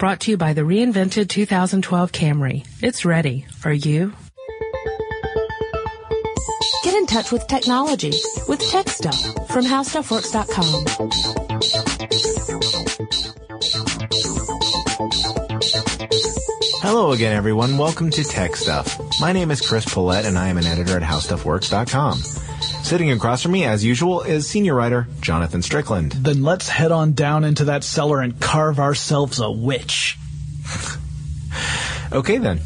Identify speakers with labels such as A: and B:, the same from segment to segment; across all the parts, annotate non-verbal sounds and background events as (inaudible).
A: brought to you by the reinvented 2012 Camry. It's ready. Are you? Get in touch with technology with Tech Stuff from HowStuffWorks.com.
B: Hello again, everyone. Welcome to Tech Stuff. My name is Chris Pollette, and I am an editor at HowStuffWorks.com. Sitting across from me, as usual, is senior writer Jonathan Strickland.
C: Then let's head on down into that cellar and carve ourselves a witch. (laughs)
B: Okay, then.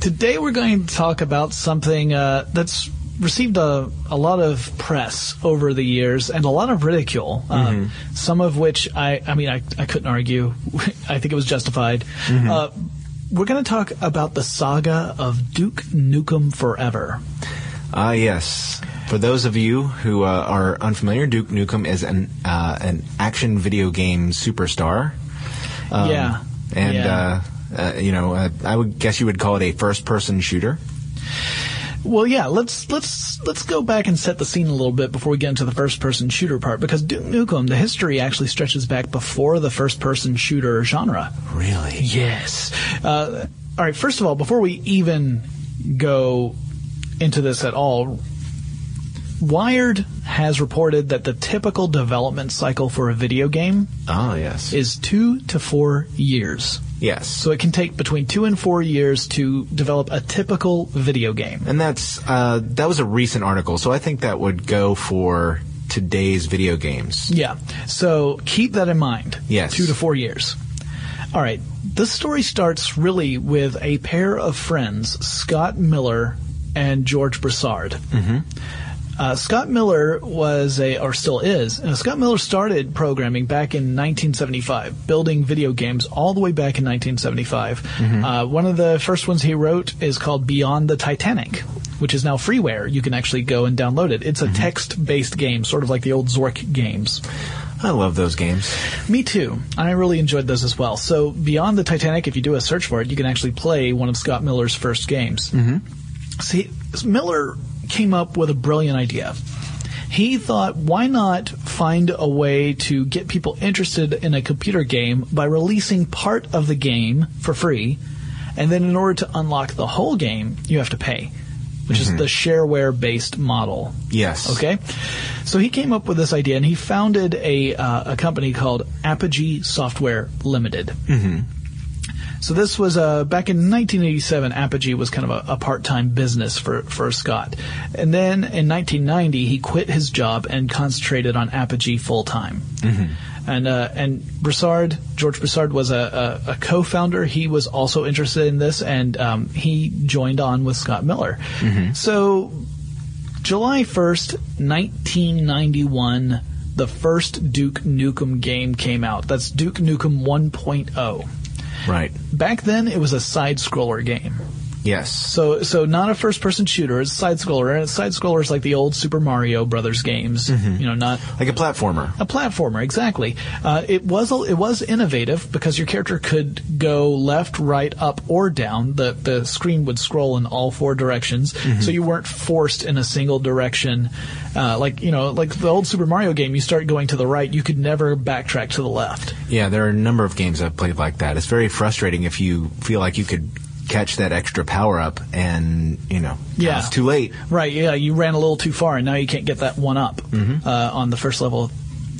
C: Today we're going to talk about something uh, that's received a, a lot of press over the years and a lot of ridicule. Uh, some of which I, I mean, I, I couldn't argue. (laughs) I think it was justified. Uh, we're going to talk about the saga of Duke Nukem Forever.
B: Ah, yes. For those of you who uh, are unfamiliar, Duke Nukem is an uh, an action video game superstar. Um,
C: Yeah.
B: And,
C: Yeah.
B: Uh, uh, you know, uh, I would guess you would call it a first person shooter.
C: Well, yeah, let's let's let's go back and set the scene a little bit before we get into the first-person shooter part, because Duke Nukem, the history actually stretches back before the first-person shooter genre.
B: Really?
C: Yes. Uh, all right. First of all, before we even go into this at all, Wired has reported that the typical development cycle for a video game
B: Ah, yes.
C: is two to four years.
B: yes.
C: So it can take between two and four years to develop a typical video game.
B: And that's uh, that was a recent article, so I think that would go for today's video games.
C: Yeah. So keep that in mind.
B: Yes.
C: Two to four years. All right. This story starts really with a pair of friends, Scott Miller and George Broussard. Mm-hmm. Uh, Scott Miller was a, or still is, uh, Scott Miller started programming back in 1975, building video games all the way back in 1975. Uh, one of the first ones he wrote is called Beyond the Titanic, which is now freeware. You can actually go and download it. It's a text-based game, sort of like the old Zork games.
B: I love those games.
C: Me too. I really enjoyed those as well. So Beyond the Titanic, if you do a search for it, you can actually play one of Scott Miller's first games. Mm-hmm. See, Miller came up with a brilliant idea. He thought, why not find a way to get people interested in a computer game by releasing part of the game for free, and then in order to unlock the whole game, you have to pay, which is the shareware based model.
B: Yes.
C: Okay, so he came up with this idea, and he founded a uh, a company called Apogee Software Limited. Mm-hmm. So this was uh, back in 1987. Apogee was kind of a, a part-time business for for Scott, and then in 1990 he quit his job and concentrated on Apogee full time. And uh, and Broussard, George Broussard was a, a, a co-founder. He was also interested in this, and um, he joined on with Scott Miller. So July 1st, 1991, the first Duke Nukem game came out. That's Duke Nukem 1.0.
B: Right.
C: Back then, it was a side scroller game.
B: Yes.
C: So, so not a first person shooter, it's a side scroller. And side scrollers like the old Super Mario Brothers games. You know, not
B: Like a platformer.
C: a platformer, exactly. Uh, it was a, it was innovative because your character could go left, right, up, or down. The the screen would scroll in all four directions, so you weren't forced in a single direction. Uh, like you know, like the old Super Mario game, you start going to the right, you could never backtrack to the left.
B: Yeah, there are a number of games I've played like that. It's very frustrating if you feel like you could catch that extra power up and, you know,
C: Yeah.
B: it's too late.
C: Right? Yeah, you ran a little too far, and now you can't get that one up uh, on the first level.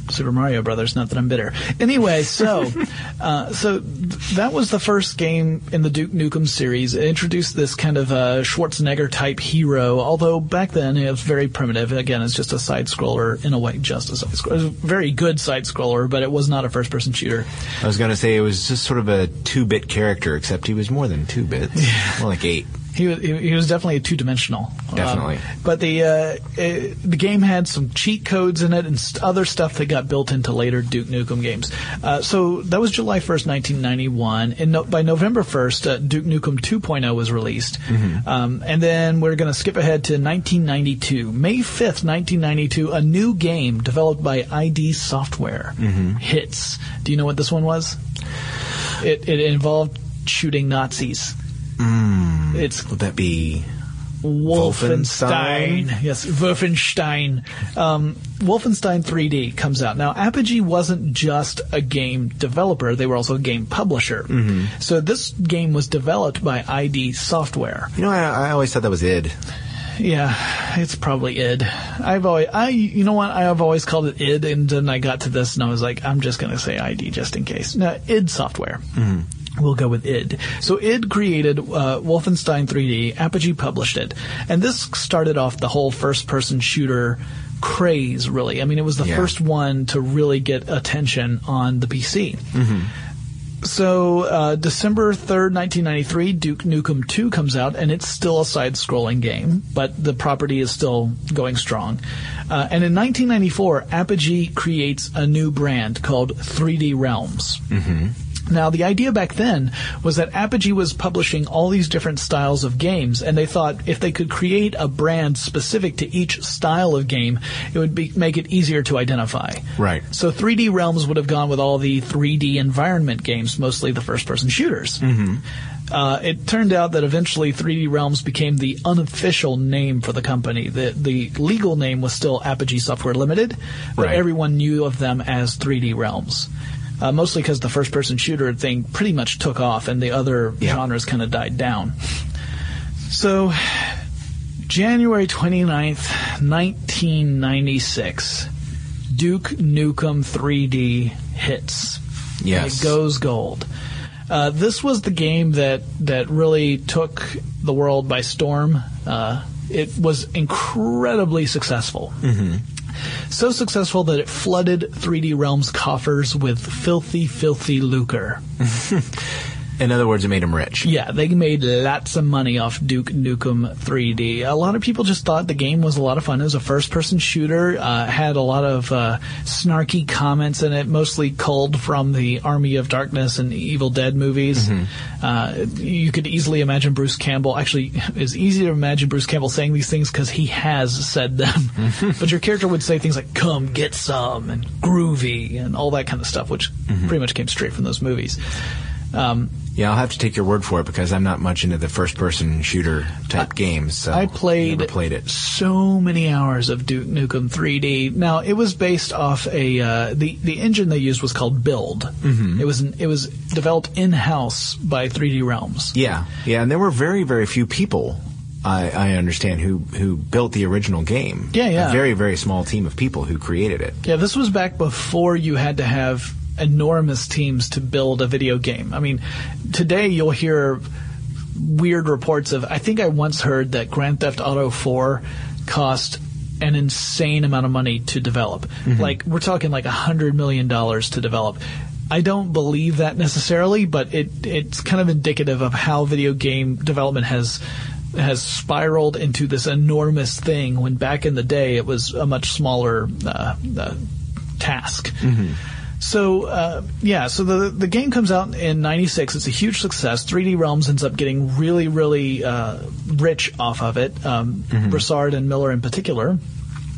C: Of Super Mario Brothers. Not that I'm bitter. Anyway, so (laughs) uh, so th- that was the first game in the Duke Nukem series. It introduced this kind of uh, Schwarzenegger type hero. Although back then it was very primitive. Again, it's just a side scroller in a way, just a side scroller. It was a very good side scroller, but it was not a first person shooter.
B: I was going to say it was just sort of a two bit character, except he was more than two bits. yeah. More like eight.
C: He was, he was definitely a two dimensional.
B: Definitely.
C: but the uh, uh, the game had some cheat codes in it and st- other stuff that got built into later Duke Nukem games. Uh, so that was July 1st, 1991. And no, by November 1st, uh, Duke Nukem 2.0 was released. Um, and then we're going to skip ahead to 1992. May 5th, 1992, a new game developed by ID Software hits. Do you know what this one was? It, it involved shooting Nazis. Mm. It's
B: Would that be
C: Wolfenstein.
B: Wolfenstein.
C: Yes, Wolfenstein. Um, Wolfenstein 3D comes out. Now, Apogee wasn't just a game developer, they were also a game publisher. Mm-hmm. So this game was developed by ID Software.
B: You know, I, I always thought that was id.
C: Yeah, it's probably id. I've always, I, you know what? I have always called it id, and then I got to this, and I was like, I'm just going to say ID just in case. No, id software. Mm-hmm. We'll go with id. So id created uh, Wolfenstein 3D. Apogee published it, and this started off the whole first-person shooter craze. Really, I mean, it was the
B: Yeah.
C: first one to really get attention on the PC. So, uh, December 3rd, 1993, Duke Nukem 2 comes out, and it's still a side scrolling game, but the property is still going strong. Uh, and in 1994, Apogee creates a new brand called 3D Realms. Now, the idea back then was that Apogee was publishing all these different styles of games, and they thought if they could create a brand specific to each style of game, it would be, make it easier to identify.
B: Right.
C: So 3D Realms would have gone with all the 3D environment games, mostly the first-person shooters. Mm-hmm. Uh, it turned out that eventually 3D Realms became the unofficial name for the company. The the legal name was still Apogee Software Limited, but
B: Right.
C: everyone knew of them as 3D Realms. Uh, mostly because the first-person shooter thing pretty much took off, and the other
B: Yeah.
C: genres kind of died down. So, January 29th, 1996, Duke Nukem 3D hits.
B: Yes.
C: It goes gold. Uh, this was the game that, that really took the world by storm. Uh, it was incredibly successful. So successful that it flooded 3D Realms coffers with filthy, filthy lucre. (laughs)
B: In other words, it made him rich.
C: Yeah, they made lots of money off Duke Nukem 3D. A lot of people just thought the game was a lot of fun. It was a first-person shooter. Uh, had a lot of uh, snarky comments in it, mostly culled from the Army of Darkness and Evil Dead movies. Uh, you could easily imagine Bruce Campbell. Actually, (laughs) it's easy to imagine Bruce Campbell saying these things because he has said them. (laughs) but your character would say things like "Come get some" and "groovy" and all that kind of stuff, which pretty much came straight from those movies. Um,
B: Yeah, I'll have to take your word for it because I'm not much into the first-person shooter type games. So
C: I played,
B: played it.
C: so many hours of Duke Nukem 3D. Now it was based off a uh, the the engine they used was called Build. Mm-hmm. It was an, it was developed in house by 3D Realms.
B: Yeah, yeah, and there were very, very few people. I, I understand who who built the original game.
C: Yeah, yeah.
B: A very, very small team of people who created it.
C: Yeah, this was back before you had to have enormous teams to build a video game. I mean, today you'll hear weird reports of. I think I once heard that Grand Theft Auto 4 cost an insane amount of money to develop. Like we're talking like a hundred million dollars to develop. I don't believe that necessarily, but it it's kind of indicative of how video game development has has spiraled into this enormous thing when back in the day it was a much smaller uh, uh, task. So uh, yeah, so the the game comes out in '96. It's a huge success. 3D Realms ends up getting really, really uh, rich off of it. Um, Broussard and Miller in particular.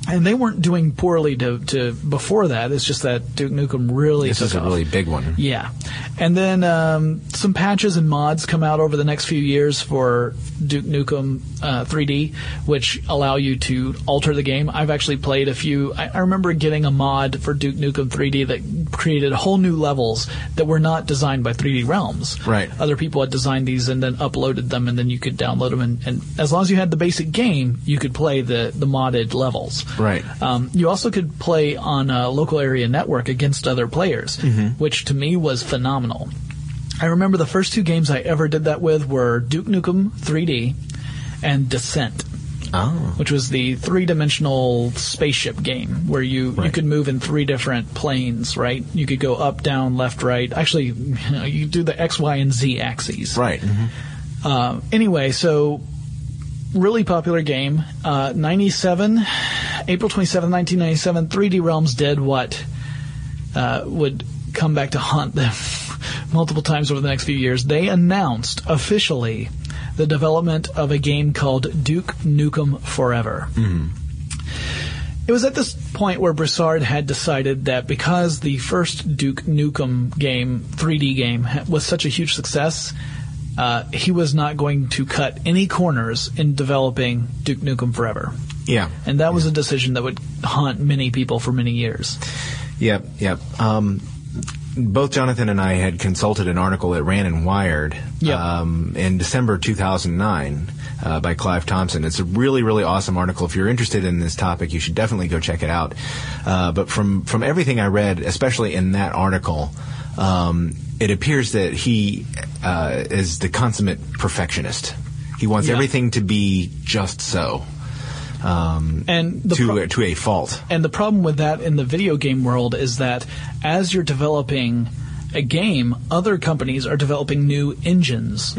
C: And they weren't doing poorly to, to before that. It's just that Duke Nukem really
B: This is a
C: off.
B: really big one.
C: Yeah. And then um, some patches and mods come out over the next few years for Duke Nukem uh, 3D, which allow you to alter the game. I've actually played a few. I, I remember getting a mod for Duke Nukem 3D that created whole new levels that were not designed by 3D Realms.
B: Right.
C: Other people had designed these and then uploaded them, and then you could download them. And, and as long as you had the basic game, you could play the, the modded levels.
B: Right.
C: Um, you also could play on a local area network against other players, which to me was phenomenal. I remember the first two games I ever did that with were Duke Nukem 3D and Descent,
B: Oh.
C: which was the three-dimensional spaceship game where you, you could move in three different planes, right? You could go up, down, left, right. Actually, (laughs) you, know, you do the X, Y, and Z axes.
B: Right. mhm.
C: Uh, anyway, so really popular game. Uh, 97, April 27, 1997, 3D Realms did what uh, would come back to haunt them (laughs) multiple times over the next few years. They announced officially the development of a game called Duke Nukem Forever. It was at this point where Broussard had decided that because the first Duke Nukem game, 3D game, was such a huge success, uh, he was not going to cut any corners in developing Duke Nukem Forever.
B: Yeah.
C: And that was a decision that would haunt many people for many years.
B: Yep, yep. Um, both Jonathan and I had consulted an article that ran in Wired
C: Yep.
B: um, in December 2009 uh, by Clive Thompson. It's a really, really awesome article. If you're interested in this topic, you should definitely go check it out. Uh, but from from everything I read, especially in that article, um, it appears that he uh, is the consummate perfectionist. He wants
C: Yeah.
B: everything to be just so. Um,
C: And the
B: to
C: pro-
B: to a fault.
C: And the problem with that in the video game world is that as you're developing a game, other companies are developing new engines.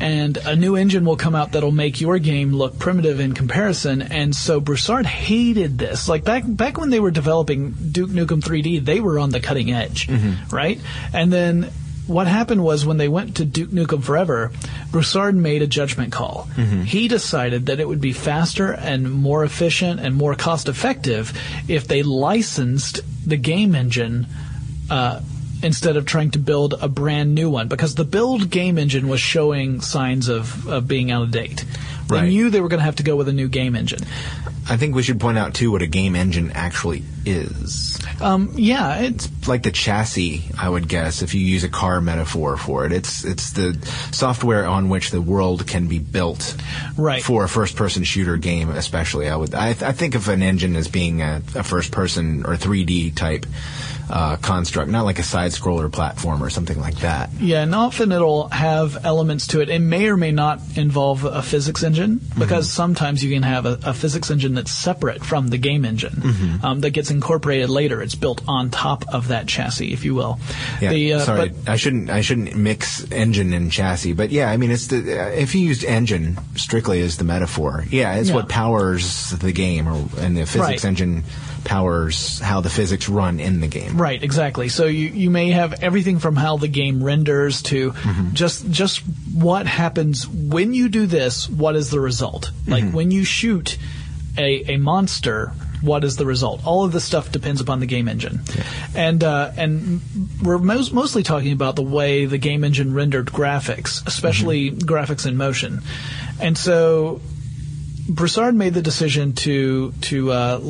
C: And a new engine will come out that'll make your game look primitive in comparison. And so Broussard hated this. Like back back when they were developing Duke Nukem 3D, they were on the cutting edge, right? And then what happened was when they went to Duke Nukem Forever, Broussard made a judgment call. He decided that it would be faster and more efficient and more cost effective if they licensed the game engine uh, instead of trying to build a brand new one because the build game engine was showing signs of, of being out of date. They
B: Right.
C: knew they were going to have to go with a new game engine.
B: I think we should point out too what a game engine actually is.
C: Um, yeah, it's
B: Like the chassis, I would guess, if you use a car metaphor for it. It's it's the software on which the world can be built
C: Right.
B: for a first-person shooter game, especially. I would I, th- I think of an engine as being a, a first-person or 3D type uh, construct, not like a side-scroller platform or something like that.
C: Yeah, and often it'll have elements to it. It may or may not involve a physics engine because sometimes you can have a, a physics engine that's separate from the game engine um, that gets incorporated later. It's built on top of that chassis, if you will.
B: Yeah,
C: The, uh,
B: sorry,
C: but-
B: I shouldn't. I shouldn't mix engine and chassis, but yeah, I mean, it's the uh, if you used engine strictly as the metaphor, yeah, it's
C: Yeah.
B: what powers the game, or and the physics
C: Right.
B: engine powers how the physics run in the game.
C: Right, exactly. So you, you may have everything from how the game renders to just just what happens when you do this. What is the result? Like when you shoot a, a monster, what is the result? All of this stuff depends upon the game engine, and uh, and we're most, mostly talking about the way the game engine rendered graphics, especially graphics in motion, and so Broussard made the decision to to uh,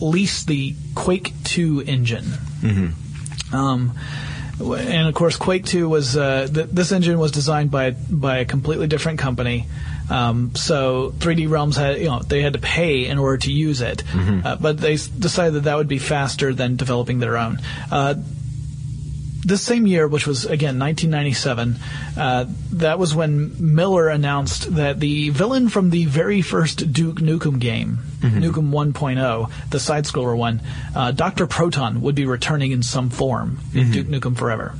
C: lease the Quake 2 engine. Um, and of course, Quake 2 was uh, th- this engine was designed by by a completely different company. Um, so 3D Realms had you know they had to pay in order to use it, uh, but they s- decided that that would be faster than developing their own. Uh, this same year, which was again 1997, uh, that was when Miller announced that the villain from the very first Duke Nukem game, Nukem 1.0, the side scroller one, uh, Dr. Proton, would be returning in some form in Duke Nukem Forever.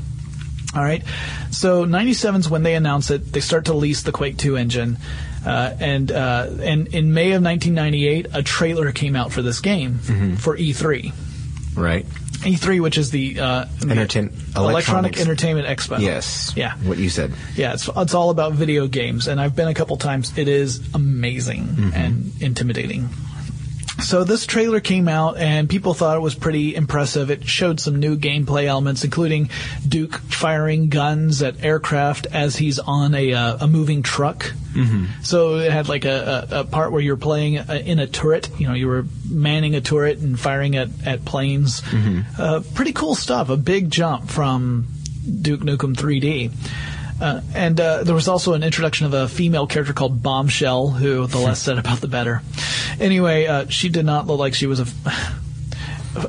C: All right, so 97 is when they announce it. They start to lease the Quake 2 engine, uh, and uh, and in May of 1998, a trailer came out for this game for E3.
B: Right.
C: E3, which is the uh,
B: Entertain-
C: Electronic Entertainment Expo.
B: Yes.
C: Yeah.
B: What you said.
C: Yeah, it's it's all about video games, and I've been a couple times. It is amazing and intimidating. So this trailer came out, and people thought it was pretty impressive. It showed some new gameplay elements, including Duke firing guns at aircraft as he's on a uh, a moving truck. So it had like a, a, a part where you're playing uh in a turret. You know, you were manning a turret and firing at at planes. Uh, pretty cool stuff. A big jump from Duke Nukem 3D. Uh, and uh, there was also an introduction of a female character called Bombshell, who the less said about the better. Anyway, uh, she did not look like she was a. (sighs)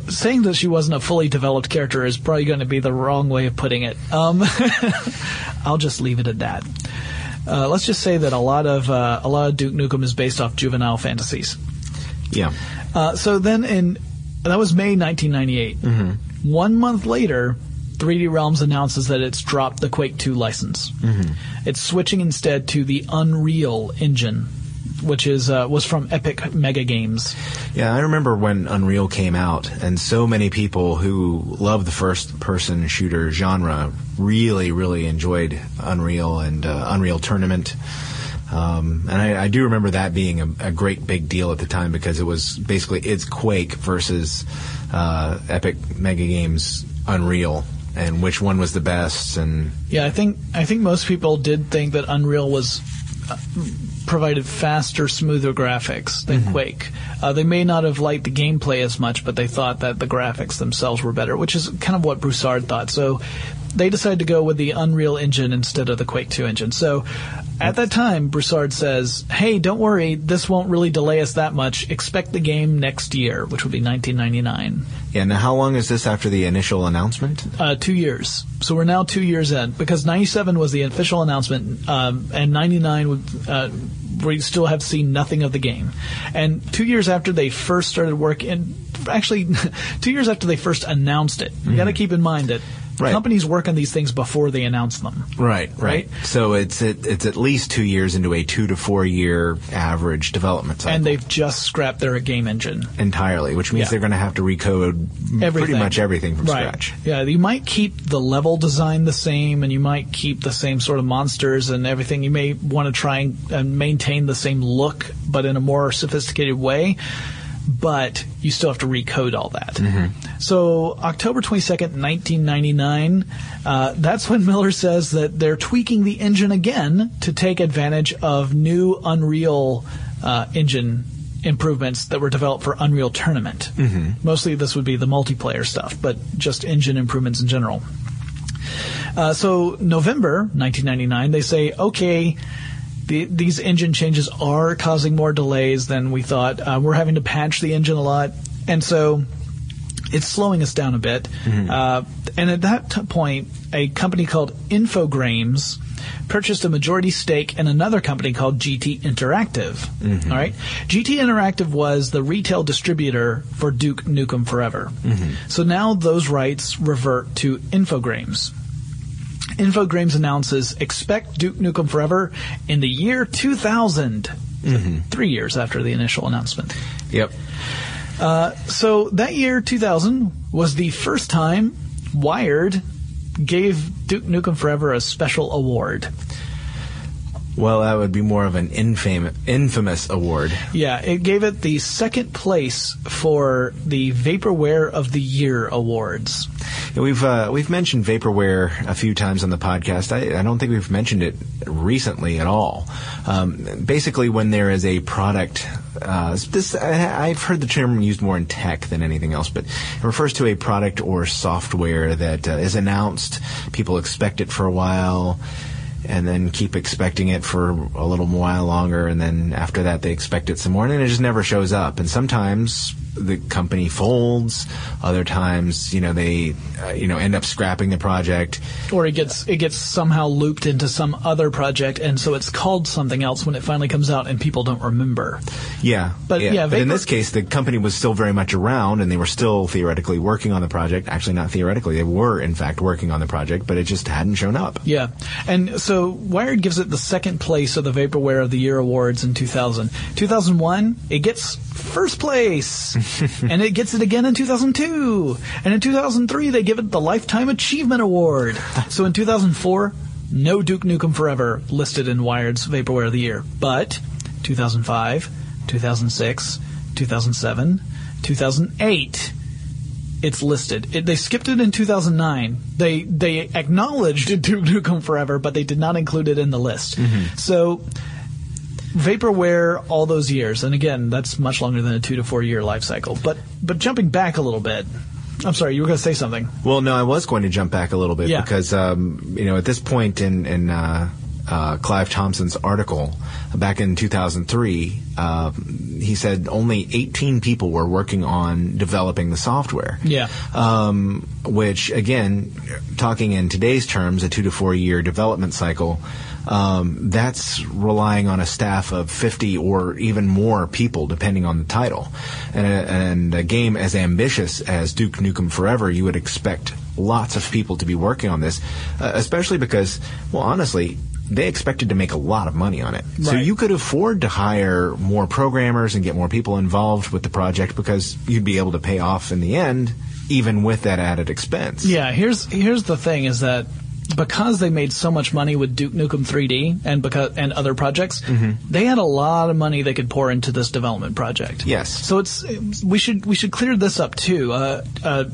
C: saying that she wasn't a fully developed character is probably going to be the wrong way of putting it. Um, (laughs) I'll just leave it at that. Uh, let's just say that a lot of uh, a lot of Duke Nukem is based off juvenile fantasies.
B: Yeah.
C: Uh, so then in that was May 1998. One month later, 3D Realms announces that it's dropped the Quake 2 license. It's switching instead to the Unreal engine, which is uh, was from Epic Mega Games.
B: Yeah, I remember when Unreal came out, and so many people who love the first-person shooter genre really, really enjoyed Unreal and uh, Unreal Tournament. Um, and I, I do remember that being a, a great big deal at the time because it was basically it's Quake versus uh, Epic Mega Games Unreal. And which one was the best. And
C: Yeah, I think I think most people did think that Unreal was uh, provided faster, smoother graphics than Quake. Uh, they may not have liked the gameplay as much, but they thought that the graphics themselves were better, which is kind of what Broussard thought. So they decided to go with the Unreal Engine instead of the Quake 2 engine. So at that time, Broussard says, "Hey, don't worry, this won't really delay us that much. Expect the game next year, which would be 1999."
B: Yeah, now how long is this after the initial announcement?
C: Uh, two years. So we're now two years in because 97 was the official announcement, um, and 99 uh, we still have seen nothing of the game. And two years after they first started working, and actually, (laughs) two years after they first announced it, you got to keep in mind that
B: Right.
C: companies work on these things before they announce them.
B: Right,
C: Right.
B: So it's it, it's at least two years into a two to four year average development cycle.
C: And they've just scrapped their game engine.
B: entirely, which means
C: Yeah.
B: they're going to have to recode pretty much everything from
C: right.
B: scratch.
C: Yeah, you might keep the level design the same, and you might keep the same sort of monsters and everything. You may want to try and, and maintain the same look, but in a more sophisticated way. But you still have to recode all that. So October twenty second, nineteen ninety nine. Uh, that's when Miller says that they're tweaking the engine again to take advantage of new Unreal uh, engine improvements that were developed for Unreal Tournament. Mostly this would be the multiplayer stuff, but just engine improvements in general. Uh, so November 1999, they say, okay, the, these engine changes are causing more delays than we thought. Uh, we're having to patch the engine a lot, and so it's slowing us down a bit. Uh, and at that t- point, a company called Infogrames purchased a majority stake in another company called GT Interactive. All right, GT Interactive was the retail distributor for Duke Nukem Forever. So now those rights revert to Infogrames. Infogrames announces expect Duke Nukem Forever in the year 2000. So mm-hmm. Three years after the initial announcement.
B: Yep.
C: Uh, so that year, 2000, was the first time Wired gave Duke Nukem Forever a special award.
B: Well, that would be more of an infamous, infamous award.
C: Yeah, it gave it the second place for the Vaporware of the Year awards.
B: We've uh, we've mentioned vaporware a few times on the podcast. I, I don't think we've mentioned it recently at all. Um, basically, when there is a product, uh, this I, I've heard the term used more in tech than anything else, but it refers to a product or software that uh, is announced. People expect it for a while. And then keep expecting it for a little while longer, and then after that they expect it some more, and it just never shows up. And sometimes the company folds. Other times, you know, they uh, you know end up scrapping the project.
C: Or it gets it gets somehow looped into some other project, and so it's called something else when it finally comes out, and people don't remember.
B: Yeah,
C: But, yeah,
B: but in this case, the company was still very much around, and they were still theoretically working on the project. Actually, not theoretically, they were in fact working on the project, but it just hadn't shown up.
C: Yeah, and so Wired gives it the second place of the Vaporware of the Year awards in 2000. 2001, it gets first place, (laughs) and it gets it again in 2002. And in 2003, they give it the Lifetime Achievement Award. So in 2004, no Duke Nukem Forever listed in Wired's Vaporware of the Year, but 2005, 2006, 2007, 2008 it's listed. It, they skipped it in 2009. They they acknowledged Duke Nukem Forever, but they did not include it in the list. Mm-hmm. So vaporware all those years, and again, that's much longer than a two to four year life cycle. But but jumping back a little bit, I'm sorry, you were going to say something.
B: Well, no, I was going to jump back a little bit
C: Yeah.
B: because um, you know at this point in in uh, uh, Clive Thompson's article back in 2003, uh, he said only 18 people were working on developing the software.
C: Yeah.
B: Um, which again, talking in today's terms, a two to four year development cycle. Um, that's relying on a staff of 50 or even more people, depending on the title. And a, and a game as ambitious as Duke Nukem Forever, you would expect lots of people to be working on this, uh, especially because, well, honestly, they expected to make a lot of money on it. So you could afford to hire more programmers and get more people involved with the project because you'd be able to pay off in the end, even with that added expense.
C: Yeah, here's here's the thing: is that because they made so much money with Duke Nukem 3D and because and other projects, they had a lot of money they could pour into this development project.
B: Yes.
C: So it's we should we should clear this up too. Uh, uh,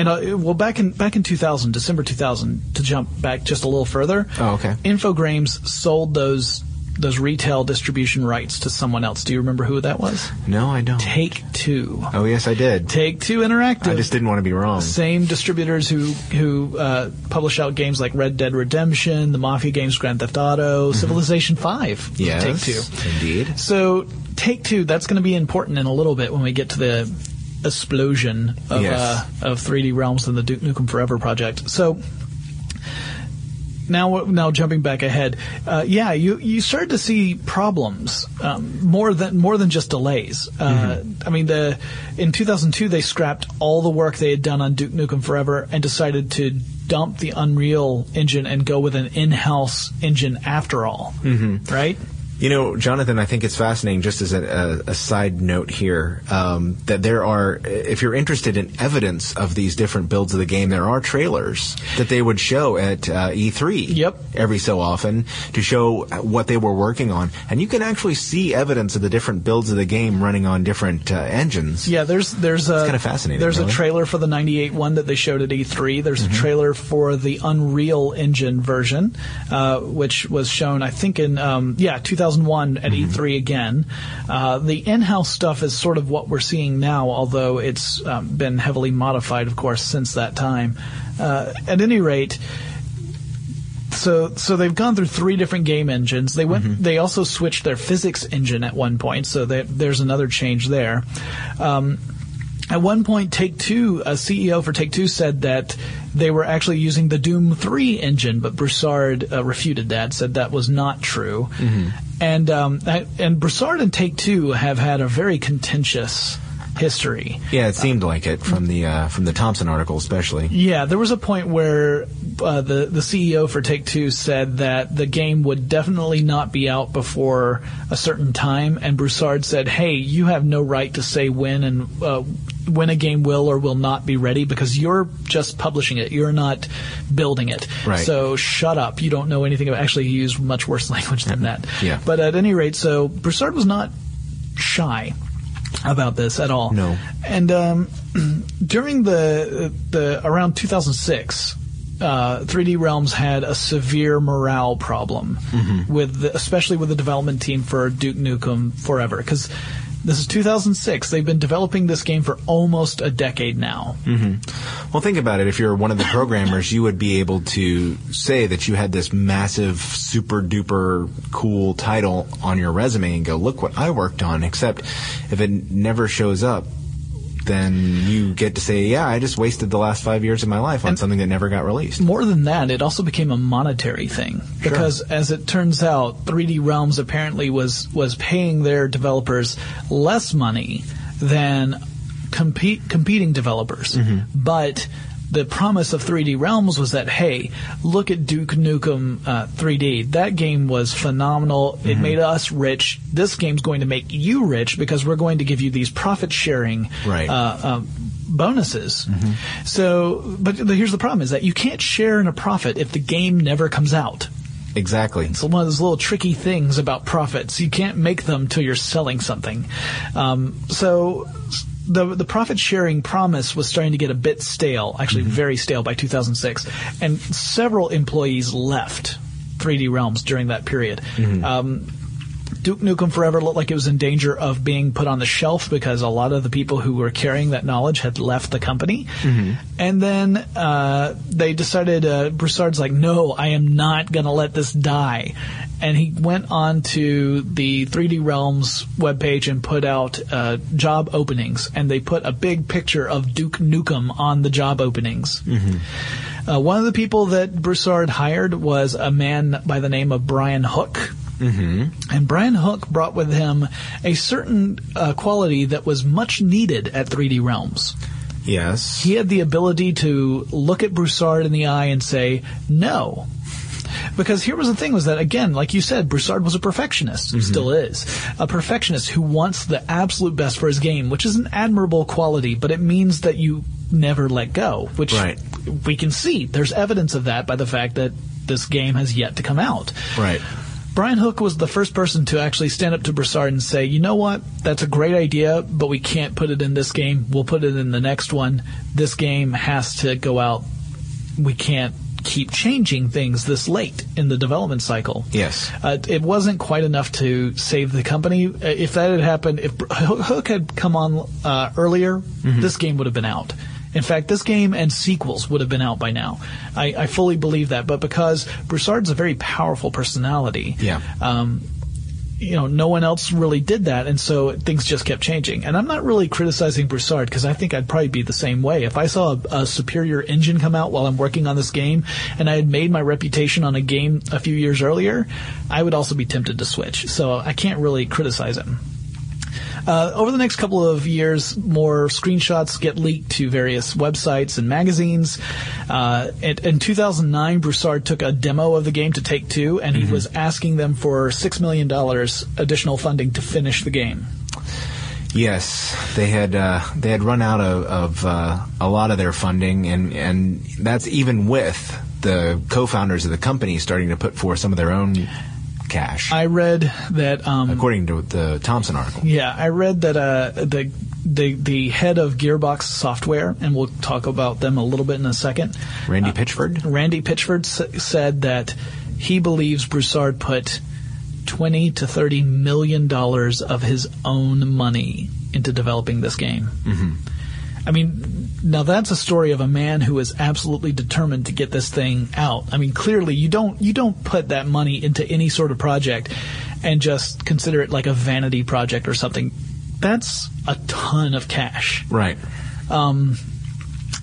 C: And uh, well, back in back in 2000, December 2000, to jump back just a little further.
B: Oh, okay.
C: Infogrames sold those those retail distribution rights to someone else. Do you remember who that was?
B: No, I don't.
C: Take Two.
B: Oh, yes, I did.
C: Take Two Interactive.
B: I just didn't want to be wrong.
C: Same distributors who who uh, publish out games like Red Dead Redemption, the Mafia games Grand Theft Auto, Civilization Five.
B: Mm-hmm. Yes,
C: Take Two.
B: indeed.
C: So Take Two, that's going to be important in a little bit when we get to the explosion of
B: Yes.
C: uh, of 3D Realms and the Duke Nukem Forever project. So now now jumping back ahead, uh, yeah, you you started to see problems um, more than more than just delays. Uh, I mean, the in 2002 they scrapped all the work they had done on Duke Nukem Forever and decided to dump the Unreal engine and go with an in-house engine after all. Mm-hmm. Right?
B: You know, Jonathan, I think it's fascinating, just as a, a, a side note here, um, that there are, if you're interested in evidence of these different builds of the game, there are trailers that they would show at uh, E3
C: Yep.
B: every so often to show what they were working on. And you can actually see evidence of the different builds of the game running on different uh, engines.
C: Yeah, there's there's a
B: kinda fascinating,
C: There's a trailer for the '98 one that they showed at E3. There's a trailer for the Unreal Engine version, uh, which was shown, I think, in um, yeah 2001 at E3 again. Uh, the in-house stuff is sort of what we're seeing now, although it's um, been heavily modified, of course, since that time. Uh, at any rate so so they've gone through three different game engines. They went. They also switched their physics engine at one point, so that there's another change there. Um, at one point, Take Two, a CEO for Take Two said that they were actually using the Doom 3 engine, but Broussard uh, refuted that, said that was not true. And um, and Broussard and Take Two have had a very contentious history.
B: Yeah, it seemed like it from the uh, from the Thompson article, especially.
C: Yeah, there was a point where uh, the the CEO for Take Two said that the game would definitely not be out before a certain time, and Broussard said, "Hey, you have no right to say when and uh, when a game will or will not be ready because you're just publishing it. You're not building it.
B: Right.
C: So shut up. You don't know anything about." Actually, he used much worse (laughs) language than that.
B: Yeah.
C: But at any rate, so Broussard was not shy about this at all.
B: No.
C: And um, (clears throat) during the the around 2006, uh, 3D Realms had a severe morale problem with, the, especially with the development team for Duke Nukem Forever, because this is 2006. They've been developing this game for almost a decade now. Mm-hmm.
B: Well, think about it. If you're one of the programmers, you would be able to say that you had this massive, super duper cool title on your resume and go, look what I worked on. Except if it never shows up, then you get to say, yeah, I just wasted the last five years of my life on something that never got released.
C: More than that, it also became a monetary thing because, as it turns out, 3D Realms apparently was was paying their developers less money than compete, competing developers. Mm-hmm. But the promise of 3D Realms was that, hey, look at Duke Nukem uh, 3D. That game was phenomenal. It made us rich. This game's going to make you rich because we're going to give you these profit sharing
B: Right.
C: uh, um, bonuses. So, but the, here's the problem: is that you can't share in a profit if the game never comes out.
B: Exactly.
C: It's one of those little tricky things about profits. You can't make them till you're selling something. Um, so. The, the profit sharing promise was starting to get a bit stale, actually very stale by 2006, and several employees left 3D Realms during that period. Um, Duke Nukem Forever looked like it was in danger of being put on the shelf because a lot of the people who were carrying that knowledge had left the company. And then uh, they decided, uh, Broussard's like, no, I am not going to let this die. And he went on to the 3D Realms webpage and put out uh, job openings. And they put a big picture of Duke Nukem on the job openings. Uh, one of the people that Broussard hired was a man by the name of Brian Hook. Mm-hmm. And Brian Hook brought with him a certain uh, quality that was much needed at 3D Realms.
B: Yes.
C: He had the ability to look at Broussard in the eye and say, no. Because here was the thing was that again, like you said, Broussard was a perfectionist, mm-hmm. still is. A perfectionist who wants the absolute best for his game, which is an admirable quality, but it means that you never let go, which
B: Right.
C: we can see. There's evidence of that by the fact that this game has yet to come out.
B: Right.
C: Brian Hook was the first person to actually stand up to Broussard and say, "You know what? That's a great idea, but we can't put it in this game. We'll put it in the next one. This game has to go out. We can't." Keep changing things this late in the development cycle.
B: Yes.
C: Uh, it wasn't quite enough to save the company. Uh, If that had happened, if Hook had come on uh, earlier, this game would have been out. In fact, this game and sequels would have been out by now. I, I fully believe that. But because Broussard's a very powerful personality,
B: Yeah.
C: um, you know, no one else really did that, and so things just kept changing. And I'm not really criticizing Broussard because I think I'd probably be the same way. If I saw a, a superior engine come out while I'm working on this game, and I had made my reputation on a game a few years earlier, I would also be tempted to switch. So I can't really criticize him. Uh, over the next couple of years, more screenshots get leaked to various websites and magazines. Uh, in, in 2009, Broussard took a demo of the game to Take Two, and he was asking them for six million dollars additional funding to finish the game.
B: Yes, they had uh, they had run out of, of uh, a lot of their funding, and and that's even with the co-founders of the company starting to put forth some of their own cash,
C: I read that. Um,
B: according to the Thompson article.
C: Yeah, I read that uh, the the the head of Gearbox Software, and we'll talk about them a little bit in a second.
B: Randy Pitchford.
C: Randy Pitchford s- said that he believes Broussard put twenty to thirty million dollars of his own money into developing this game. Mm-hmm. I mean, now that's a story of a man who is absolutely determined to get this thing out. I mean, clearly you don't you don't put that money into any sort of project and just consider it like a vanity project or something. That's a ton of cash.
B: Right.
C: Um,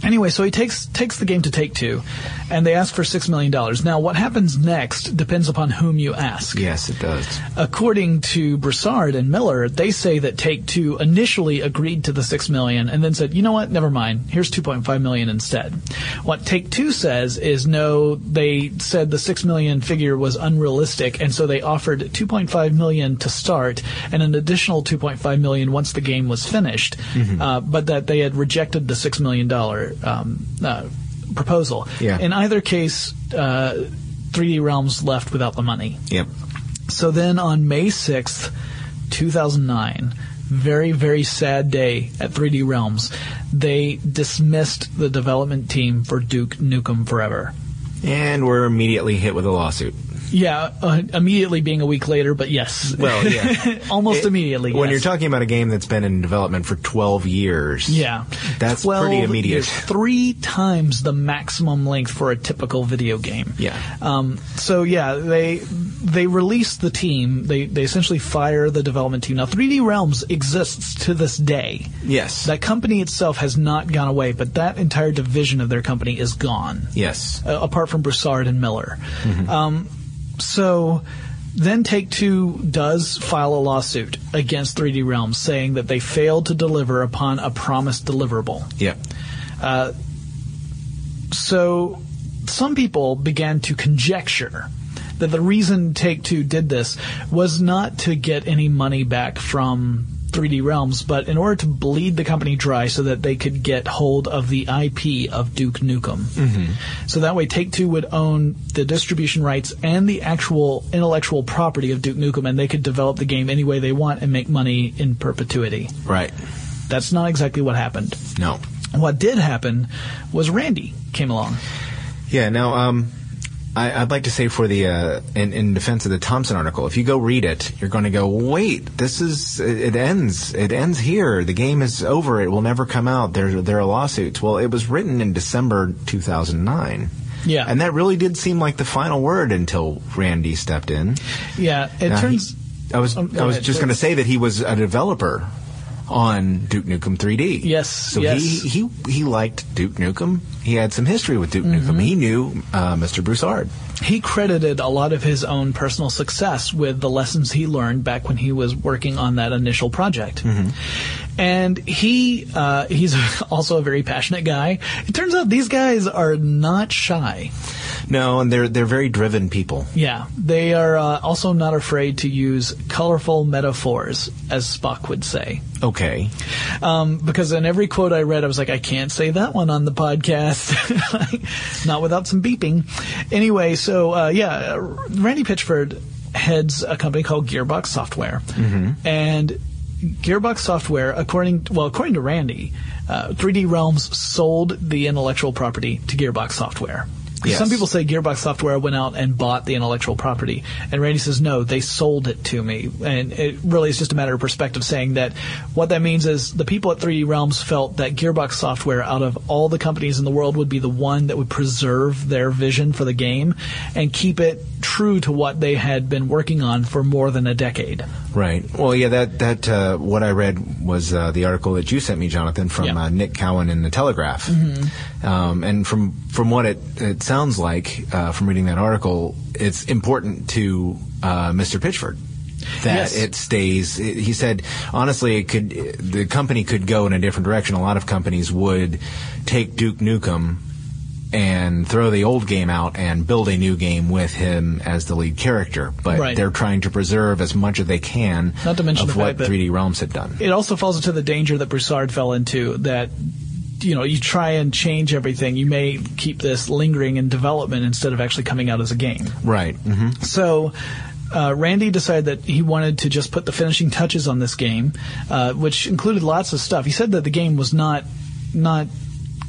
C: Anyway, so he takes takes the game to Take Two, and they ask for six million dollars. Now, what happens next depends upon whom you ask.
B: Yes, it does.
C: According to Broussard and Miller, they say that Take Two initially agreed to the six million and then said, "You know what? Never mind. Here's 2.5 million instead." What Take Two says is no. They said the six million figure was unrealistic, and so they offered 2.5 million to start and an additional 2.5 million once the game was finished. Uh, but that they had rejected the six million um, uh, proposal.
B: Yeah.
C: In either case. Uh, 3D Realms left without the money.
B: Yep.
C: So then on May 6th, 2009, very, very sad day at 3D Realms, they dismissed the development team for Duke Nukem Forever.
B: And we're immediately hit with a lawsuit.
C: Yeah, uh, immediately being a week later, but yes.
B: Well, yeah. (laughs)
C: Almost
B: It-
C: immediately.
B: When
C: yes.
B: you're talking about a game that's been in development for 12 years.
C: Yeah.
B: That's
C: 12
B: pretty immediate.
C: years, three times the maximum length for a typical video game.
B: Yeah.
C: Um, so yeah, they they release the team. They they essentially fire the development team. Now 3D Realms exists to this day.
B: Yes.
C: That company itself has not gone away, but that entire division of their company is gone
B: yes.
C: uh, apart from Broussard and Miller. Um, so then Take Two does file a lawsuit against 3D Realms saying that they failed to deliver upon a promised deliverable.
B: Yep.
C: Uh, so some people began to conjecture that the reason Take Two did this was not to get any money back from 3D Realms, but in order to bleed the company dry so that they could get hold of the IP of Duke Nukem. So that way Take Two would own the distribution rights and the actual intellectual property of Duke Nukem, and they could develop the game any way they want and make money in perpetuity.
B: Right.
C: That's not exactly what happened.
B: No.
C: What did happen was Randy came along.
B: Yeah. Now, um, I, I'd like to say for the uh, in, in defense of the Thompson article, if you go read it, you're going to go, wait, this is it, it ends. It ends here. The game is over. It will never come out. There there are lawsuits. Well, it was written in December 2009.
C: Yeah.
B: And that really did seem like the final word until Randy stepped in.
C: Yeah, it
B: Now,
C: turns.
B: he- I was
C: Oh,
B: I was
C: ahead,
B: just going to say that he was a developer on Duke Nukem 3D.
C: Yes,
B: So
C: yes.
B: he he he liked Duke Nukem. He had some history with Duke
C: Mm-hmm.
B: Nukem. He knew uh, Mr. Broussard.
C: he credited a lot of his own personal success with the lessons he learned back when he was working on that initial project. And he uh, he's (laughs) also a very passionate guy. It turns out these guys are not shy.
B: No, and they're they're very driven people.
C: Yeah, they are uh, also not afraid to use colorful metaphors, as Spock would say.
B: Okay.
C: Um, because in every quote I read, I was like, I can't say that one on the podcast, (laughs) not without some beeping. Anyway, so uh, yeah, Randy Pitchford heads a company called Gearbox Software, and Gearbox Software, according well, according to Randy, uh, 3D Realms sold the intellectual property to Gearbox Software.
B: Yes.
C: Some people say Gearbox Software went out and bought the intellectual property, and Randy says no, they sold it to me, and it really is just a matter of perspective. Saying that what that means is the people at 3D Realms felt that Gearbox Software, out of all the companies in the world, would be the one that would preserve their vision for the game and keep it true to what they had been working on for more than a decade.
B: Right. Well, yeah. That that uh, what I read was uh, the article that you sent me, Jonathan, from
C: Yeah. Mm-hmm.
B: uh, Nick Cowen in the Telegraph. Um, and from from what it it sounds like uh, from reading that article, it's important to uh, Mr. Pitchford that
C: Yes.
B: it stays. He said honestly, it could the company could go in a different direction. A lot of companies would take Duke Nukem and throw the old game out and build a new game with him as the lead character. But
C: Right.
B: they're trying to preserve as much as they can
C: Not to mention
B: of
C: the
B: what
C: fact that-
B: 3D Realms had done.
C: it also falls into the danger that Broussard fell into that you know you try and change everything you may keep this lingering in development instead of actually coming out as a game
B: right. hmm
C: so uh, Randy decided that he wanted to just put the finishing touches on this game, uh, which included lots of stuff. He said that the game was not not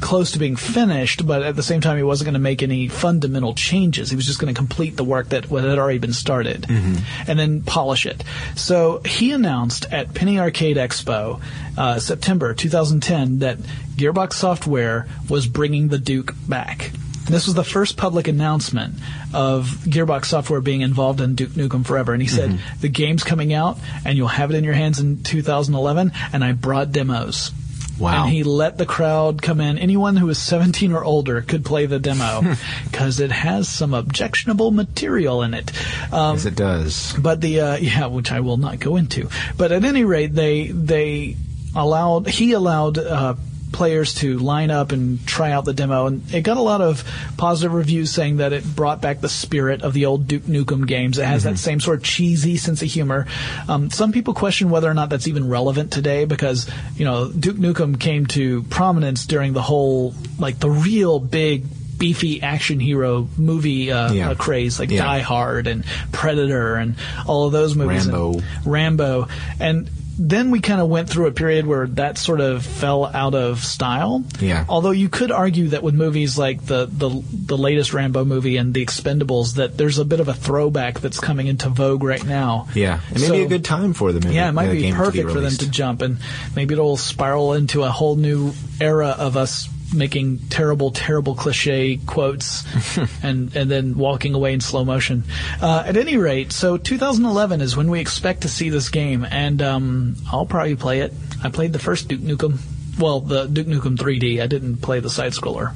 C: close to being finished, but at the same time, he wasn't going to make any fundamental changes. He was just going to complete the work that had already been started, and then polish it. So he announced at Penny Arcade Expo, uh, September 2010, that Gearbox Software was bringing the Duke back. This was the first public announcement of Gearbox Software being involved in Duke Nukem Forever. And he said, the game's coming out and you'll have it in your hands in 2011. And I brought demos.
B: Wow.
C: And he let the crowd come in. Anyone who was 17 or older could play the demo (laughs) because it has some objectionable material in it. Um,
B: Yes, it does.
C: but the uh, (laughs) yeah, which I will not go into. But at any rate, they they allowed he allowed uh, players to line up and try out the demo, and it got a lot of positive reviews saying that it brought back the spirit of the old Duke Nukem games. It has that same sort of cheesy sense of humor. Um, some people question whether or not that's even relevant today because you know Duke Nukem came to prominence during the whole like the real big. Beefy action hero movie uh,
B: Yeah.
C: uh, craze like
B: Yeah.
C: Die Hard and Predator and all of those movies. and
B: Rambo.
C: Rambo. And then we kind of went through a period where that sort of fell out of style.
B: Yeah.
C: Although you could argue that with movies like the, the the latest Rambo movie and The Expendables, that there's a bit of a throwback that's coming into vogue right now.
B: Yeah, and maybe
C: So-
B: a good time for them.
C: yeah, it might uh,
B: the
C: be perfect for them to jump, and maybe it'll spiral into a whole new era of us making terrible, terrible cliche quotes, (laughs) and and then walking away in slow motion. Uh, at any rate, so 2011 is when we expect to see this game, and um, I'll probably play it. I played the first Duke Nukem, well, the Duke Nukem 3D. I didn't play the side scroller.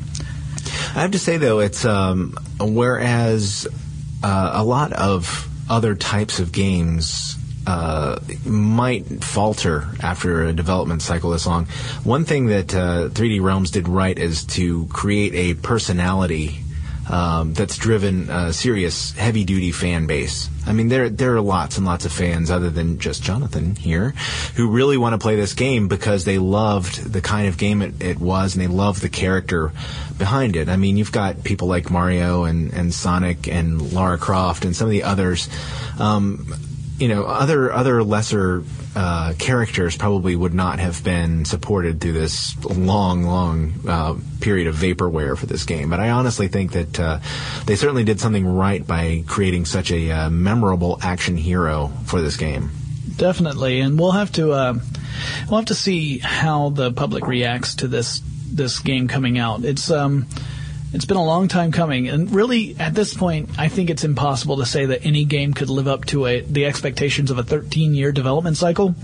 B: I have to say though, it's um, whereas uh, a lot of other types of games uh, might falter after a development cycle this long. One thing that uh, 3D Realms did right is to create a personality um, that's driven a serious heavy duty fan base. I mean, there there are lots and lots of fans other than just Jonathan here who really want to play this game because they loved the kind of game it, it was and they love the character behind it. I mean, you've got people like Mario and, and Sonic and Lara Croft and some of the others. Um, you know, other other lesser uh, characters probably would not have been supported through this long, long uh, period of vaporware for this game. But I honestly think that uh, they certainly did something right by creating such a uh, memorable action hero for this game.
C: Definitely, and we'll have to uh, we'll have to see how the public reacts to this this game coming out. It's um it's been a long time coming, and really at this point, I think it's impossible to say that any game could live up to a the expectations of a 13 year development cycle.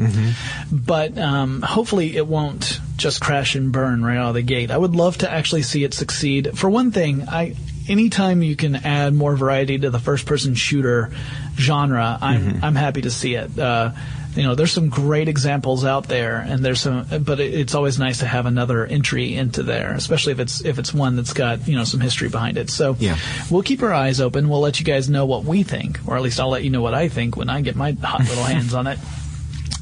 C: But um, hopefully, it won't just crash and burn right out of the gate. I would love to actually see it succeed. For one thing, I anytime you can add more variety to the first person shooter genre, I'm I'm happy to see it. Uh, you know, there's some great examples out there, and there's some, but it, it's always nice to have another entry into there, especially if it's if it's one that's got you know some history behind it. So
B: Yeah.
C: we'll keep our eyes open. We'll let you guys know what we think, or at least I'll let you know what I think when I get my hot little (laughs) hands on it.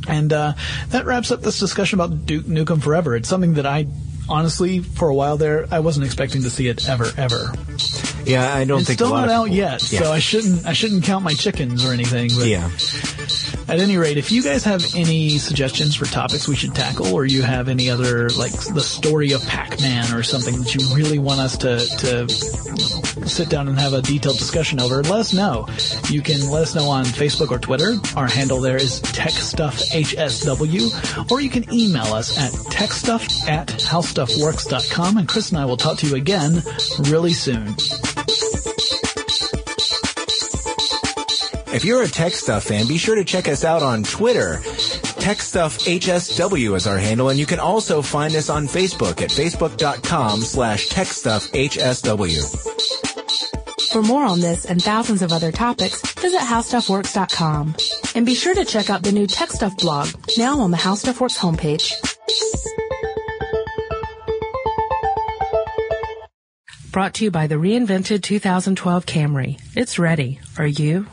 C: And uh, that wraps up this discussion about Duke Nukem Forever. It's something that I honestly, for a while there, I wasn't expecting to see it ever, ever.
B: Yeah, I don't
C: It's
B: think
C: still not out yet,
B: Yeah.
C: so I shouldn't I shouldn't count my chickens or anything. But
B: yeah.
C: At any rate, if you guys have any suggestions for topics we should tackle, or you have any other like the story of Pac-Man or something that you really want us to to sit down and have a detailed discussion over, let us know. You can let us know on Facebook or Twitter. Our handle there is TechStuffHSW, or you can email us at techstuff at howstuffworks.com, and Chris and I will talk to you again really soon.
B: If you're a Tech Stuff fan, be sure to check us out on Twitter. Tech Stuff HSW is our handle, and you can also find us on Facebook at facebook.com slash techstuffhsw.
A: For more on this and thousands of other topics, visit howstuffworks.com. And be sure to check out the new Tech Stuff blog, now on the HowStuffWorks homepage. Brought to you by the reinvented 2012 Camry. It's ready. Are you?